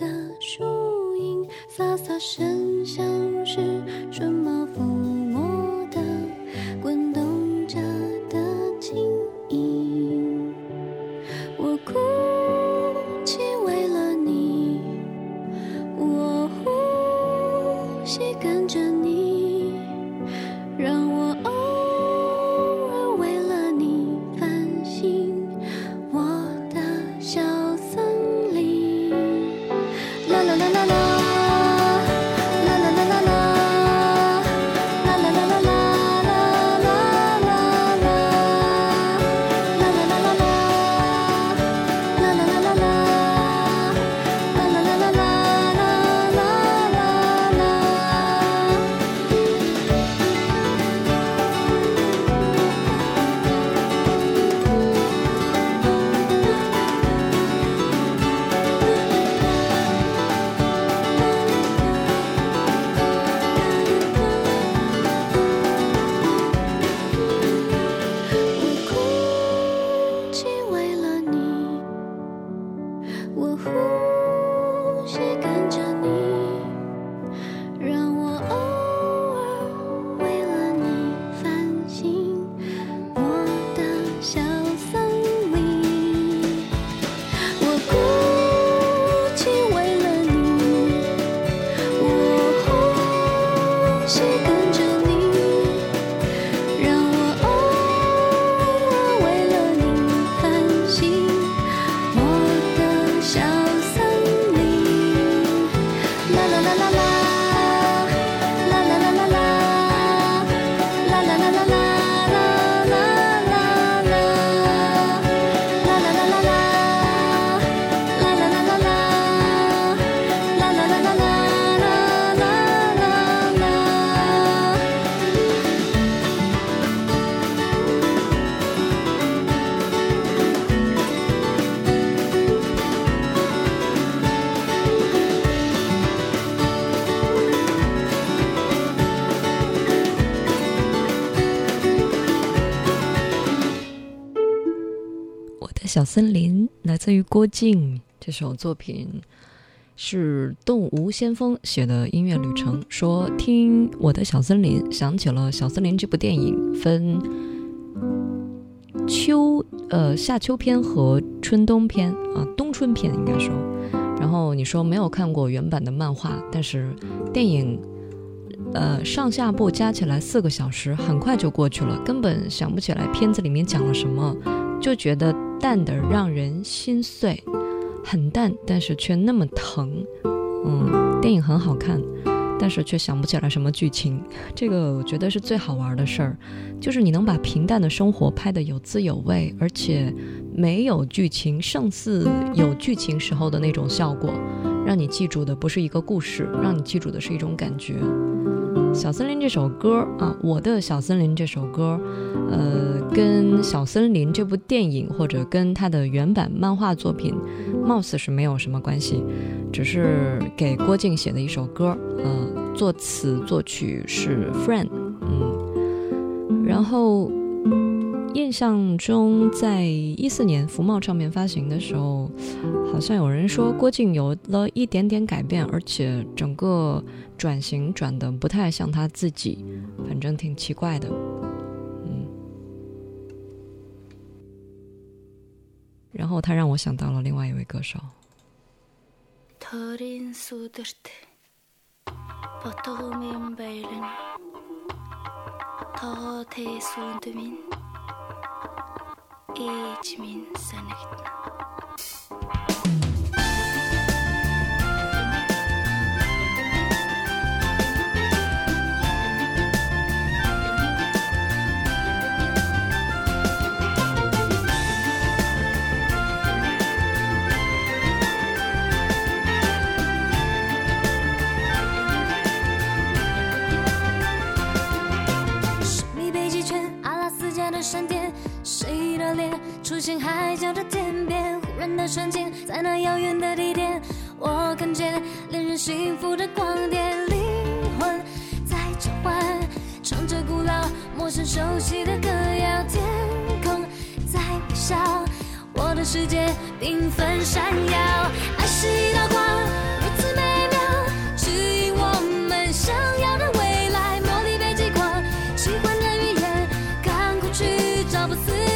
的树影飒飒声响，是春毛森林来自于郭靖这首作品，是动物先锋写的音乐旅程。说听我的小森林，想起了《小森林》这部电影分秋呃夏秋篇和春冬篇啊冬春篇应该说。然后你说没有看过原版的漫画，但是电影呃上下部加起来四个小时很快就过去了，根本想不起来片子里面讲了什么。就觉得淡的让人心碎，很淡，但是却那么疼。嗯，电影很好看，但是却想不起来什么剧情。这个我觉得是最好玩的事儿，就是你能把平淡的生活拍得有滋有味，而且没有剧情，胜似有剧情时候的那种效果。让你记住的不是一个故事，让你记住的是一种感觉。小森林这首歌啊，我的小森林这首歌，呃。跟《小森林》这部电影或者跟他的原版漫画作品，貌似是没有什么关系，只是给郭靖写的一首歌。嗯，作词作曲是 Friend。嗯，然后印象中，在一四年福茂唱片发行的时候，好像有人说郭靖有了一点点改变，而且整个转型转的不太像他自己，反正挺奇怪的。然后他让我想到了另外一位歌手。闪电，谁的脸出现海角的天边？忽然的瞬间，在那遥远的地点，我看见恋人幸福的光点，灵魂在召唤，唱着古老、陌生、熟悉的歌谣，天空在微笑，我的世界缤纷闪耀，爱是一道光。我不死。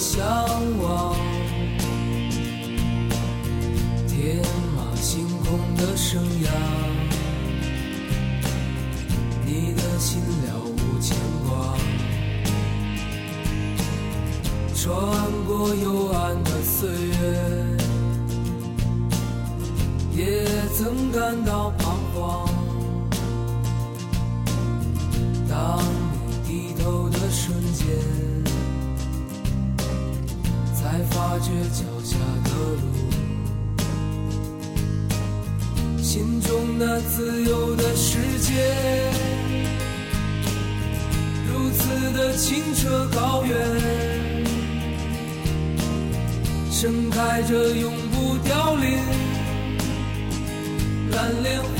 向往，天马行空的生涯，你的心了无牵挂。穿过幽暗的岁月，也曾感到。那自由的世界，如此的清澈高远，盛开着永不凋零蓝莲。花。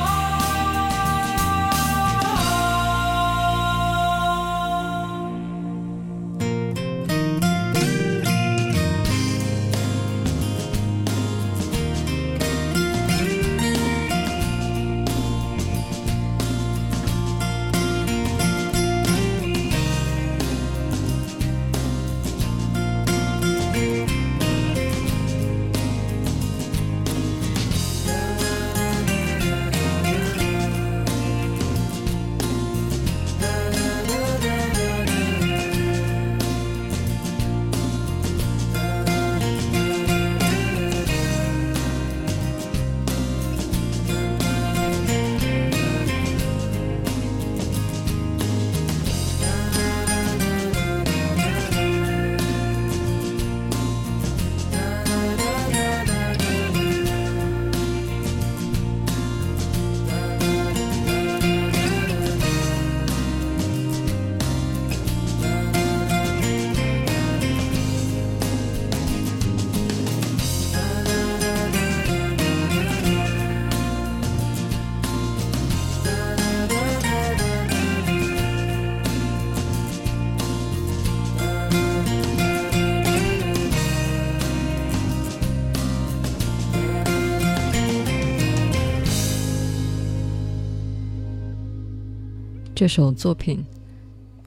这首作品，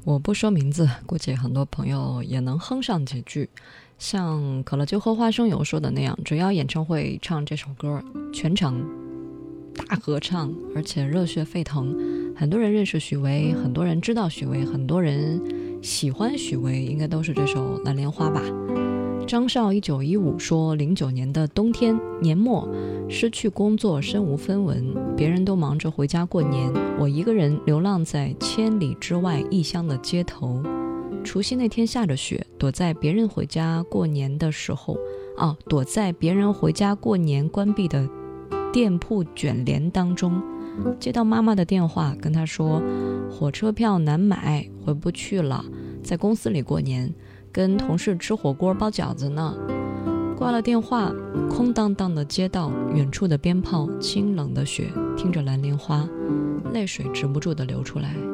我不说名字，估计很多朋友也能哼上几句。像可乐就喝花生油说的那样，只要演唱会唱这首歌，全场大合唱，而且热血沸腾。很多人认识许巍，很多人知道许巍，很多人喜欢许巍，应该都是这首《蓝莲花》吧。张少一九一五说，零九年的冬天年末，失去工作，身无分文，别人都忙着回家过年，我一个人流浪在千里之外异乡的街头。除夕那天下着雪，躲在别人回家过年的时候，哦，躲在别人回家过年关闭的店铺卷帘当中。接到妈妈的电话，跟她说，火车票难买，回不去了，在公司里过年。跟同事吃火锅、包饺子呢。挂了电话，空荡荡的街道，远处的鞭炮，清冷的雪，听着蓝莲花，泪水止不住的流出来。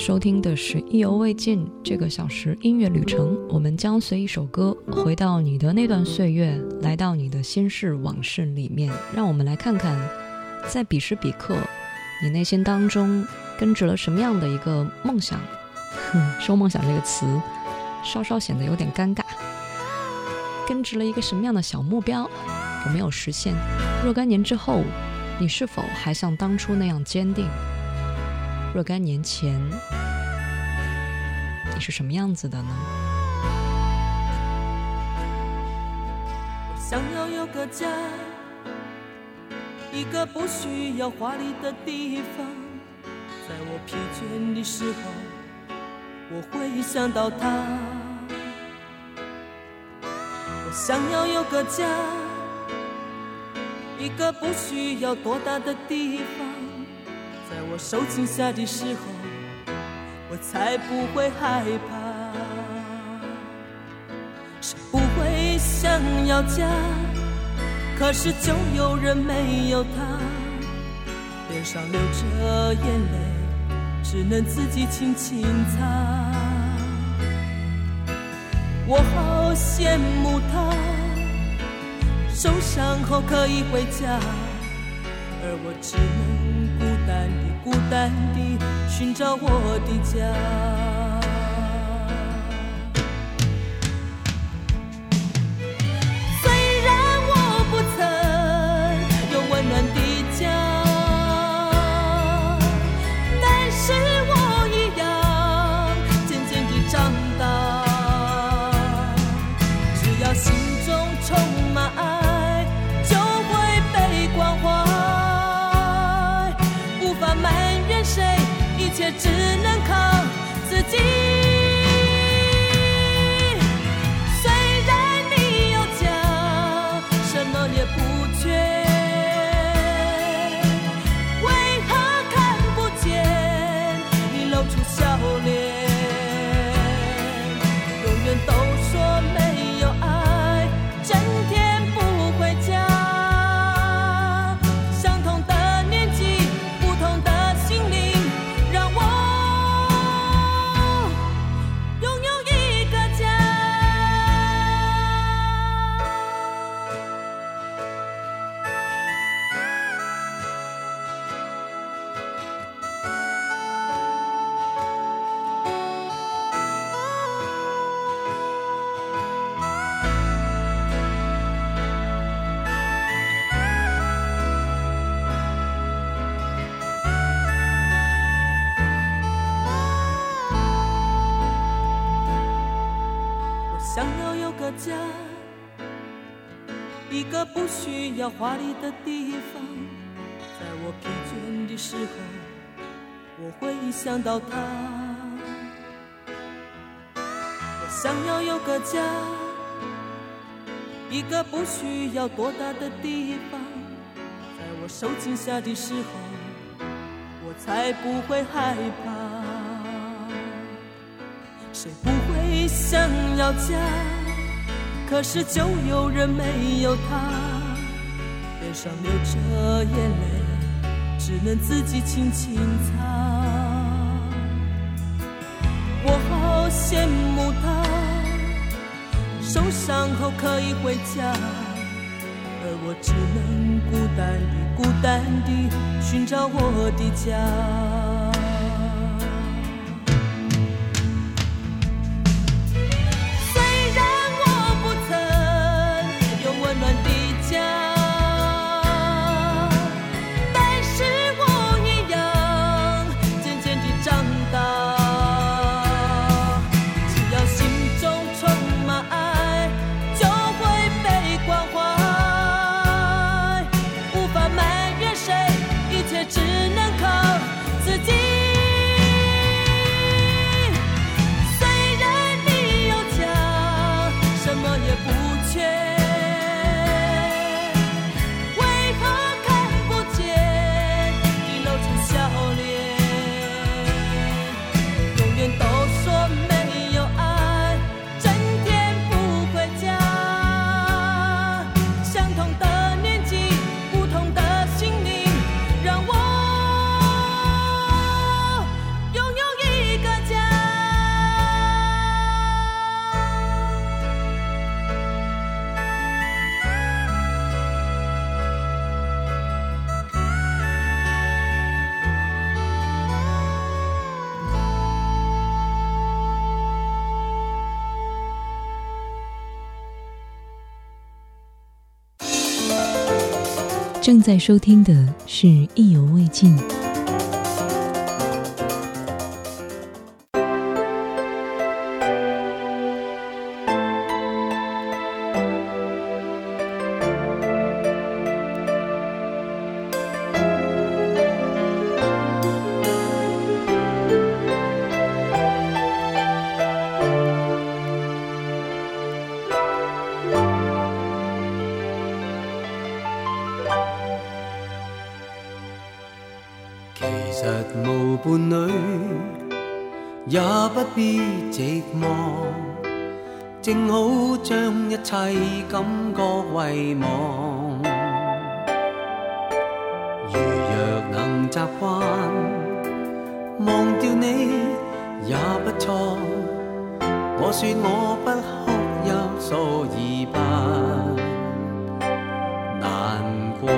收听的是《意犹未尽》这个小时音乐旅程，我们将随一首歌回到你的那段岁月，来到你的心事往事里面。让我们来看看，在彼时彼刻，你内心当中根植了什么样的一个梦想？哼，说“梦想”这个词，稍稍显得有点尴尬。根植了一个什么样的小目标？有没有实现？若干年之后，你是否还像当初那样坚定？若干年前，你是什么样子的呢？我想要有个家，一个不需要华丽的地方。在我疲倦的时候，我会想到它。我想要有个家，一个不需要多大的地方。我受惊吓的时候，我才不会害怕。谁不会想要家？可是就有人没有他，脸上流着眼泪，只能自己轻轻擦。我好羡慕他，受伤后可以回家，而我只能。孤单的、孤单的寻找我的家。一个不需要华丽的地方，在我疲倦的时候，我会想到它。我想要有个家，一个不需要多大的地方，在我受惊吓的时候，我才不会害怕。谁不会想要家？可是，就有人没有他，脸上流着眼泪，只能自己轻轻擦。我好羡慕他，受伤后可以回家，而我只能孤单地、孤单地寻找我的家。正在收听的是《意犹未尽》。算我不哭泣，所以不难过。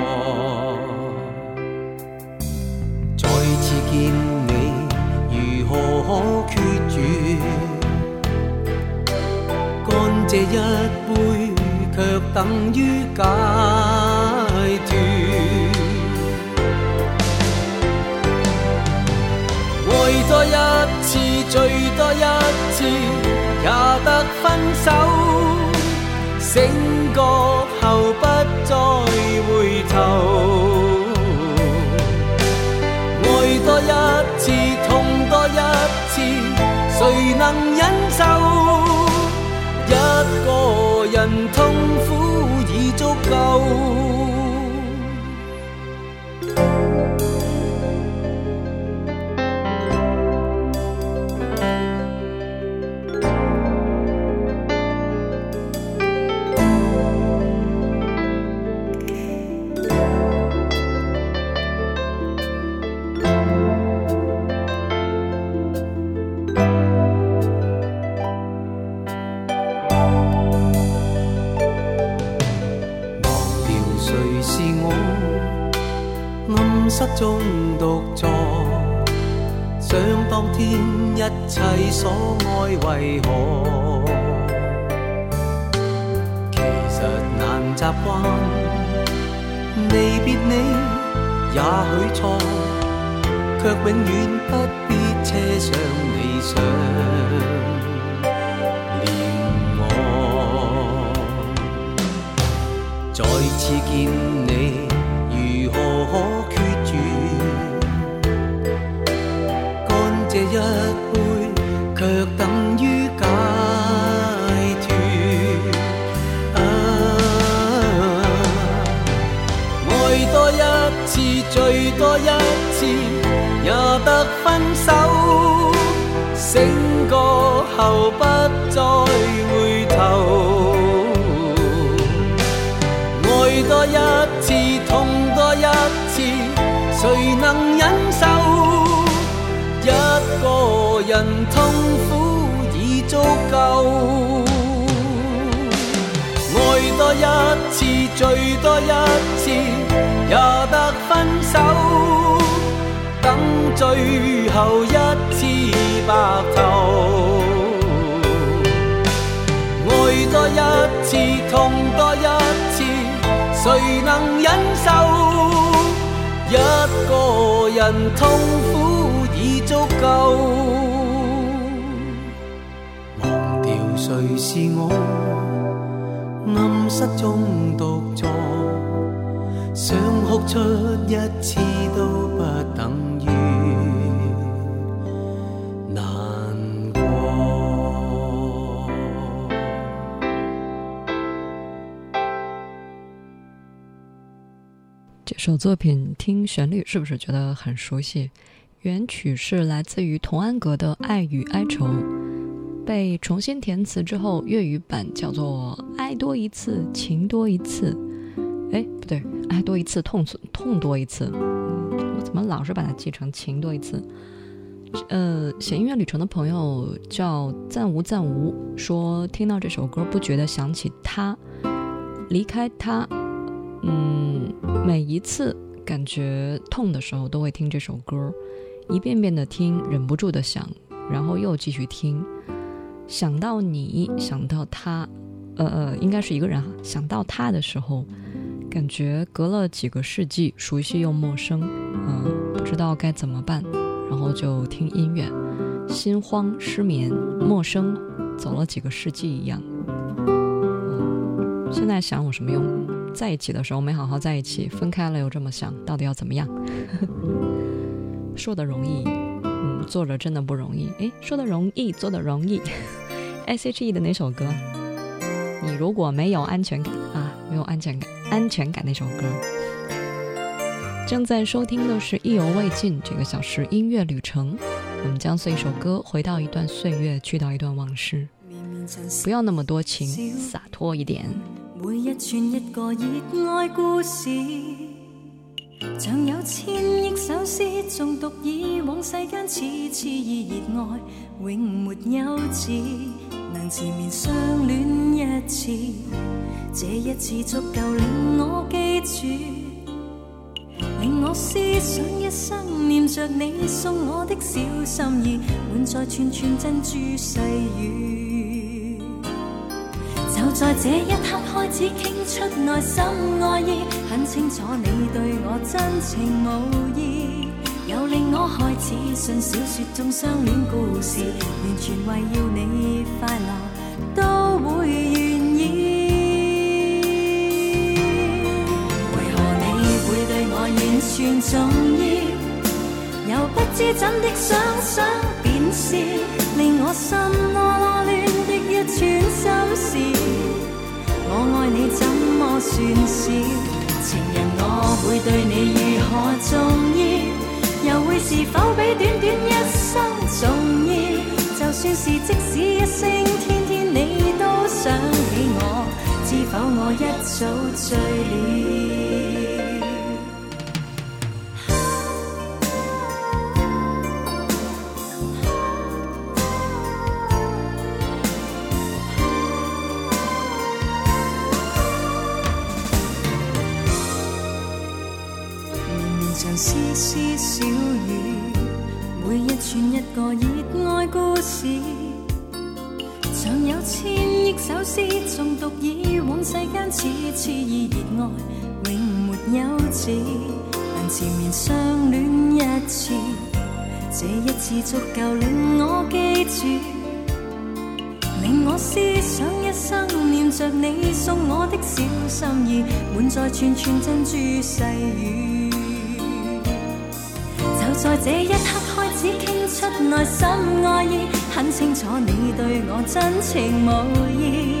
再次见你，如何决绝？干这一杯，却等于解脱。爱多一次，最多一次。分手，醒觉后不再回头。爱多一次，痛多一次，谁能忍受？一个人痛苦已足够。中独坐，想当天一切所爱为何？其实难习惯离别你，也许错，却永远不必奢想理想念我，再次见。一杯，却等于解脱。啊，爱多一次，醉多一次，也得分手。醒过后。醉多一次也得分手，等最后一次白头。爱多一次，痛多一次，谁能忍受？一个人痛苦已足够，忘掉谁是我。暗室中独坐，想哭出一次都不等于难过。这首作品听旋律是不是觉得很熟悉？原曲是来自于童安格的《爱与哀愁》。被重新填词之后，粤语版叫做《爱多一次情多一次》。哎，不对，爱多一次痛痛多一次。我怎么老是把它记成情多一次？呃，写音乐旅程的朋友叫暂无暂无，说听到这首歌不觉得想起他，离开他。嗯，每一次感觉痛的时候都会听这首歌，一遍遍的听，忍不住的想，然后又继续听。想到你，想到他，呃呃，应该是一个人哈。想到他的时候，感觉隔了几个世纪，熟悉又陌生，嗯，不知道该怎么办。然后就听音乐，心慌、失眠、陌生，走了几个世纪一样。现在想有什么用？在一起的时候没好好在一起，分开了又这么想，到底要怎么样？说的容易。做着真的不容易，哎，说的容易，做的容易。S H E 的哪首歌，你如果没有安全感啊，没有安全感，安全感那首歌。正在收听的是意犹未尽这个小时音乐旅程，我们将随一首歌回到一段岁月，去到一段往事。不要那么多情，洒脱一点。像有千亿首诗，诵读以往世间，次次意热爱永没有止。能缠绵相恋一次，这一次足够令我记住，令我思想一生念着你送我的小心意，满载串串珍珠细语。就在这一刻开始倾出内心爱意。清楚你对我真情无意，又令我开始信小说中相恋故事，完全为要你快乐都会愿意。为何你会对我完全重要？又不知怎的想想便是，令我心啰乱的一串心事，我爱你怎么算少？情人，我会对你如何重要？又会是否比短短一生重要？就算是即使一声天天你都想起我，知否我一早醉了。诗中独以往世间，此痴意热爱永没有止。但缠绵相恋一次，这一次足够令我记住，令我思想一生念着你送我的小心意，满载串串珍珠细语。就在这一刻开始倾出内心爱意，很清楚你对我真情无意。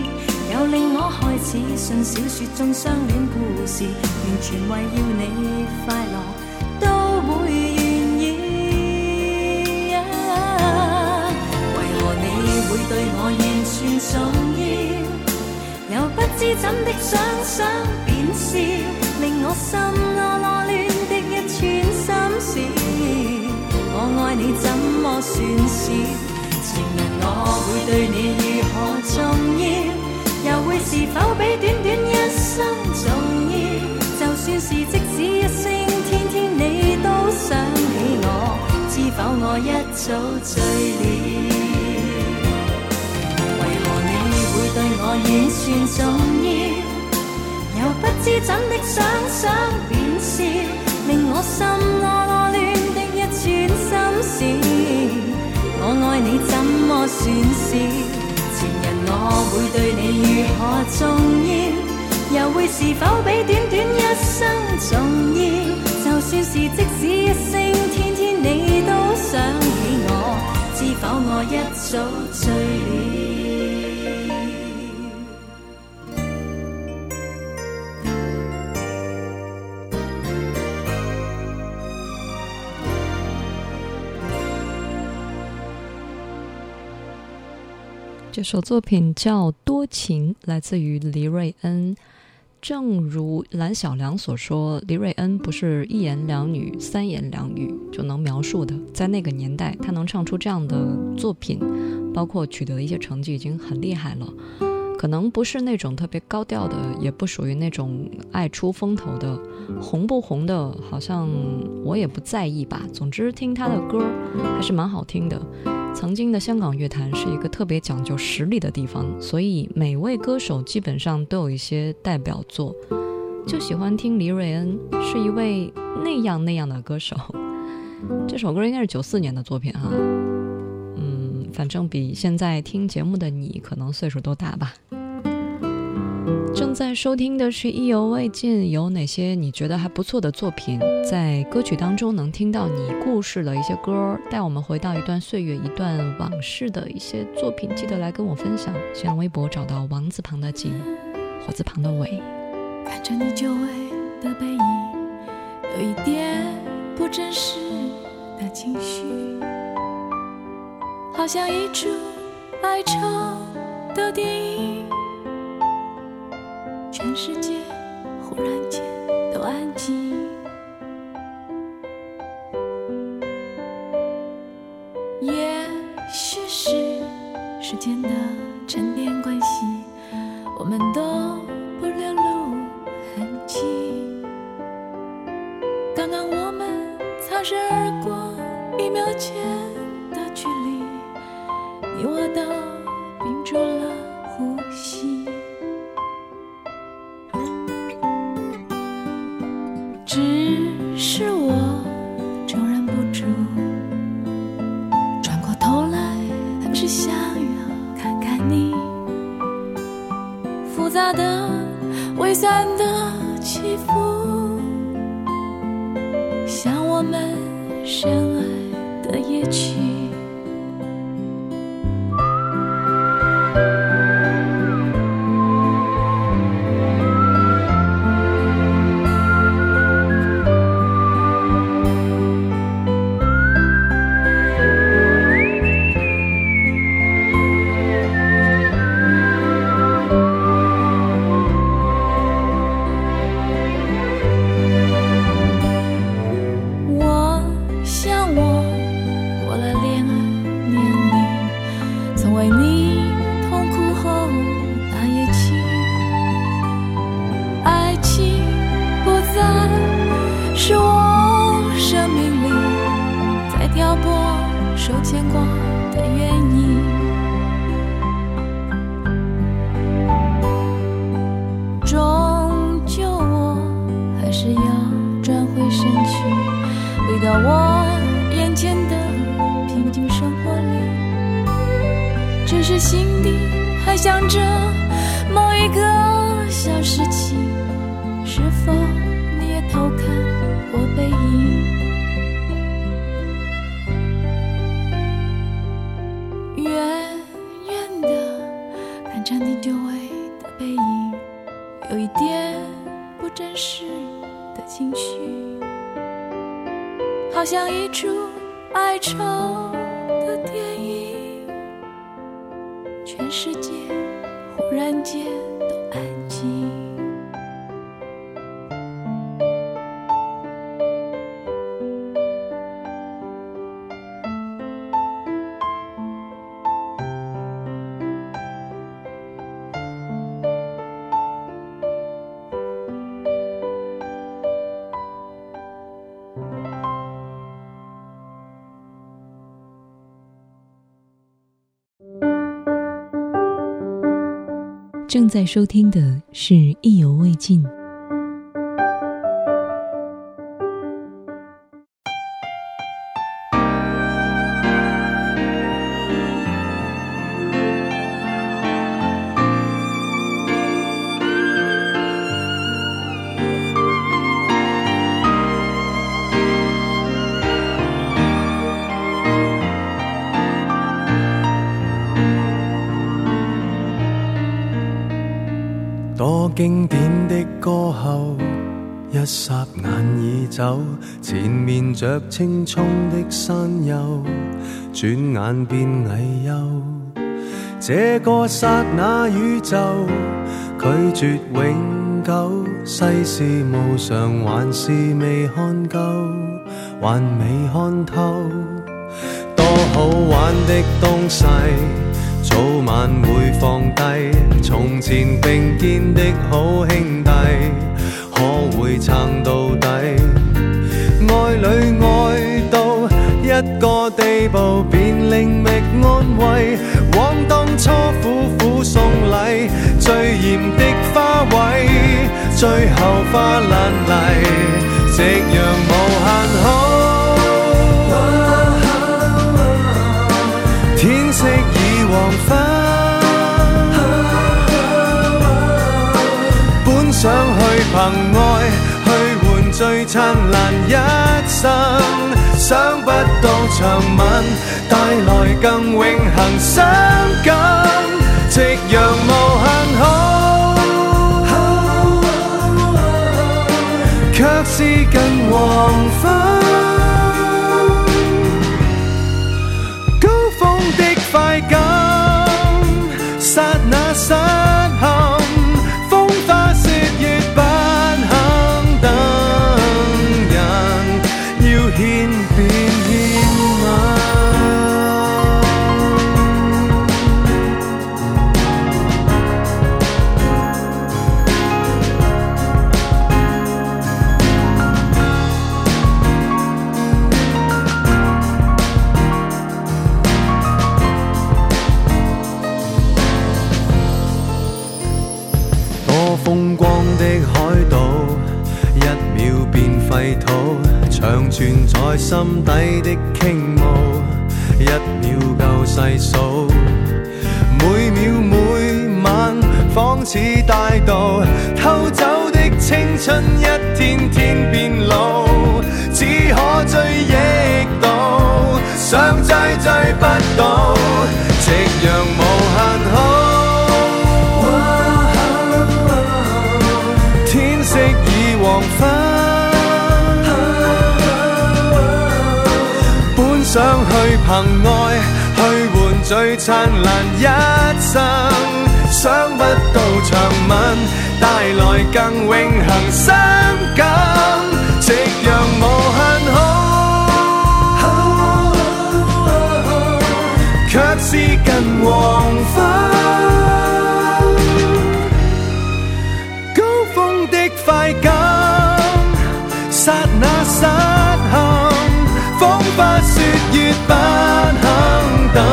又令我开始信小说中相恋故事，完全为要你快乐都会愿意。为何你会对我完全重要？又不知怎的想想便笑，令我心乱乱乱的一串心事。我爱你怎么算少？情人我会对你如何重要？又会是否比短短一生重要？就算是即使一声天天你都想起我，知否我一早醉了？为何你会对我远算重要？又不知怎的想想便笑，令我心窝乱的一串心事。我爱你怎么算少？我会对你如何重要，又会是否比短短一生重要？就算是即使一声天天你都想起我，知否我一早醉了。这首作品叫《多情》，来自于黎瑞恩。正如蓝小良所说，黎瑞恩不是一言两语、三言两语就能描述的。在那个年代，他能唱出这样的作品，包括取得一些成绩，已经很厉害了。可能不是那种特别高调的，也不属于那种爱出风头的。红不红的，好像我也不在意吧。总之，听他的歌还是蛮好听的。曾经的香港乐坛是一个特别讲究实力的地方，所以每位歌手基本上都有一些代表作。就喜欢听黎瑞恩，是一位那样那样的歌手。这首歌应该是九四年的作品哈，嗯，反正比现在听节目的你可能岁数都大吧。正在收听的是意犹未尽，有哪些你觉得还不错的作品？在歌曲当中能听到你故事的一些歌，带我们回到一段岁月、一段往事的一些作品，记得来跟我分享。新浪微博找到“王”字旁的景，“火”字旁的伟。看着你久违的背影，有一点不真实的情绪，好像一出哀愁的电影。全世界忽然间都安静，也许是时间的。只想要看看你，复杂的、微酸的起伏，像我们生。的电影，全世界忽然间都安静。在收听的是意犹未尽。着青葱的山丘，转眼变矮丘。这个刹那宇宙拒绝永久，世事无常还是未看够，还未看透。多好玩的东西，早晚会放低。从前并肩的好兄弟，可会撑到底？爱侣爱到一个地步，便另觅安慰。枉当初苦苦送礼，最艳的花卉，最后化烂泥。夕阳无限好，天色已黄昏，本想去凭爱。灿烂一生，想不到长吻带来更永恒伤感。夕阳无限好，却是近黄昏。的倾慕，一秒够细数，每秒每晚仿似大道偷走的青春。凭爱去换最灿烂一生，想不到长吻带来更永恒伤感。夕阳无限好，却是近黄昏。不肯等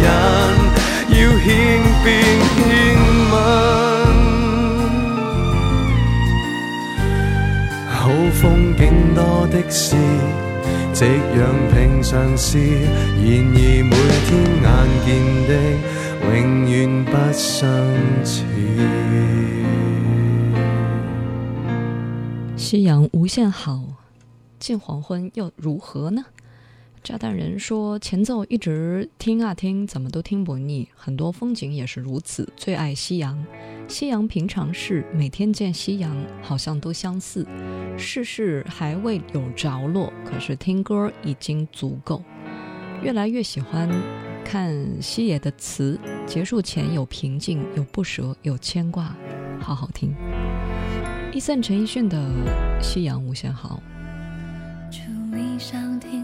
人要献便献吻好风景多的是夕阳平常事然而每天眼见的永远不相似夕阳无限好近黄昏又如何呢炸弹人说：“前奏一直听啊听，怎么都听不腻。很多风景也是如此，最爱夕阳。夕阳平常事，每天见夕阳，好像都相似。世事还未有着落，可是听歌已经足够。越来越喜欢看西野的词，结束前有平静，有不舍，有牵挂，好好听。一散陈奕迅的《夕阳无限好》。”祝你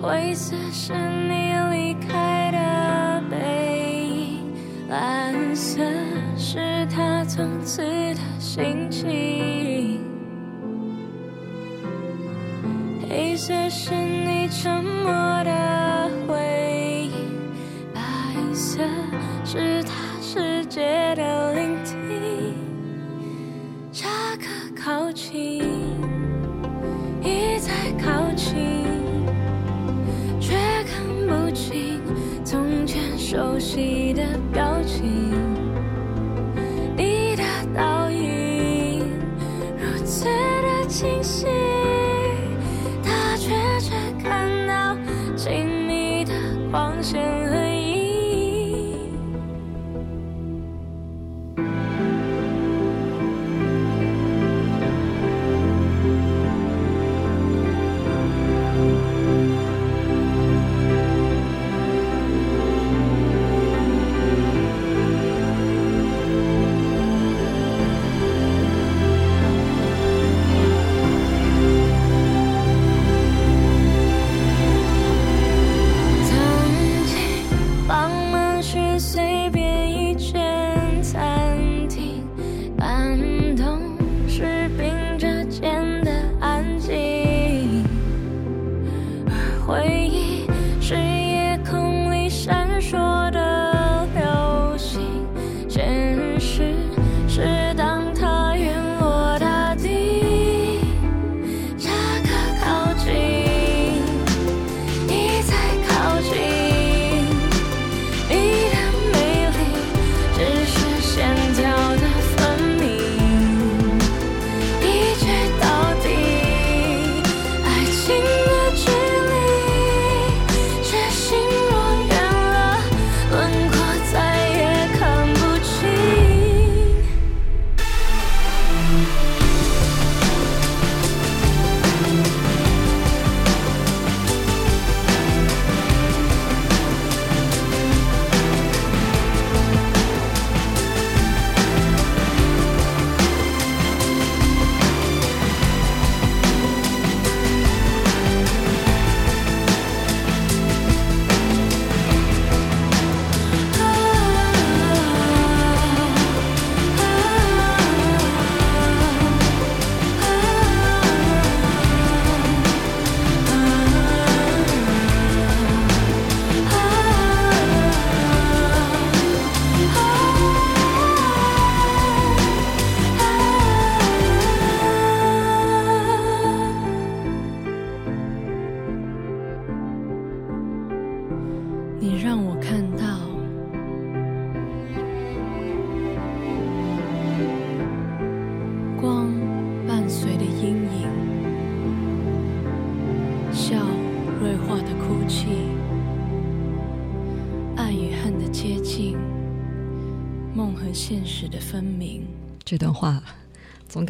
灰色是你离开的背影，蓝色是他从此的心情，黑色是你沉默。熟悉。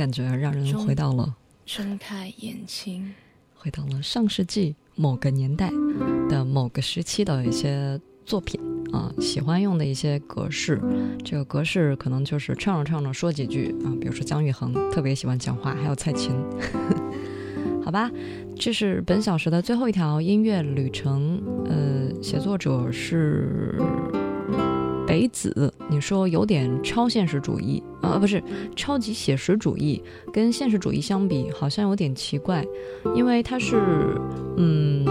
感觉让人回到了睁开眼睛，回到了上世纪某个年代的某个时期的一些作品啊，喜欢用的一些格式。这个格式可能就是唱着唱着说几句啊，比如说姜育恒特别喜欢讲话，还有蔡琴。好吧，这是本小时的最后一条音乐旅程。呃，写作者是。北子，你说有点超现实主义啊？不是，超级写实主义，跟现实主义相比，好像有点奇怪，因为他是嗯，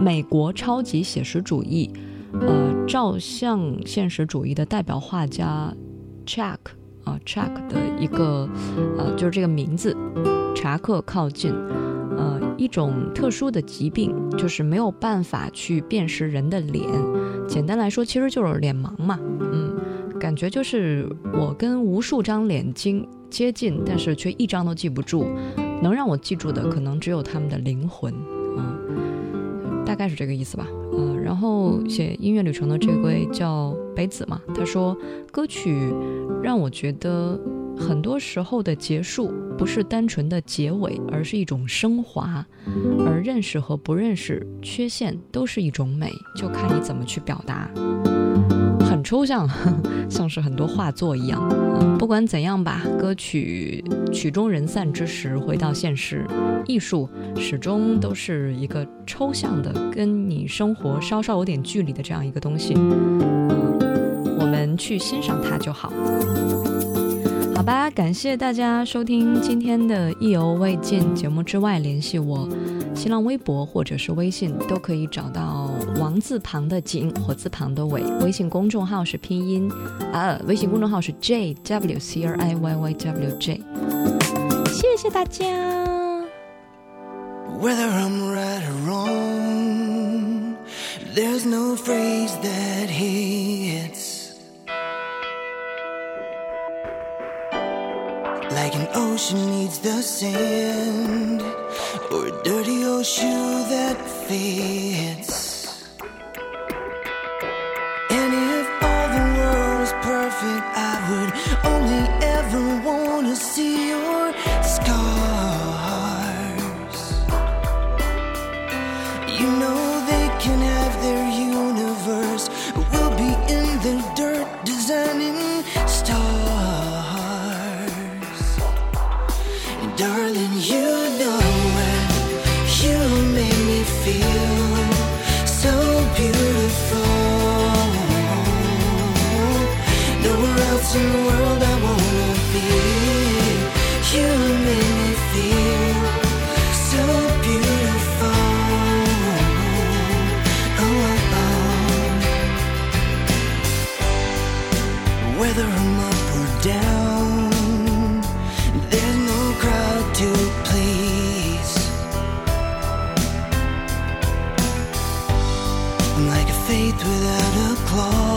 美国超级写实主义，呃，照相现实主义的代表画家 Chuck 啊 Chuck 的一个呃，就是这个名字，查克·靠近。一种特殊的疾病，就是没有办法去辨识人的脸。简单来说，其实就是脸盲嘛。嗯，感觉就是我跟无数张脸经接近，但是却一张都记不住。能让我记住的，可能只有他们的灵魂。嗯，大概是这个意思吧。嗯，然后写音乐旅程的这位叫北子嘛，他说歌曲让我觉得。很多时候的结束不是单纯的结尾，而是一种升华。而认识和不认识缺陷都是一种美，就看你怎么去表达。很抽象，像是很多画作一样。不管怎样吧，歌曲曲终人散之时，回到现实。艺术始终都是一个抽象的，跟你生活稍稍有点距离的这样一个东西。嗯，我们去欣赏它就好。吧，感谢大家收听今天的意犹未尽节目。之外，联系我，新浪微博或者是微信都可以找到“王字旁的景”火字旁的伟”。微信公众号是拼音啊，微信公众号是 J W C R I Y Y W J。谢谢大家。Like an ocean needs the sand, or a dirty old shoe that fits. close.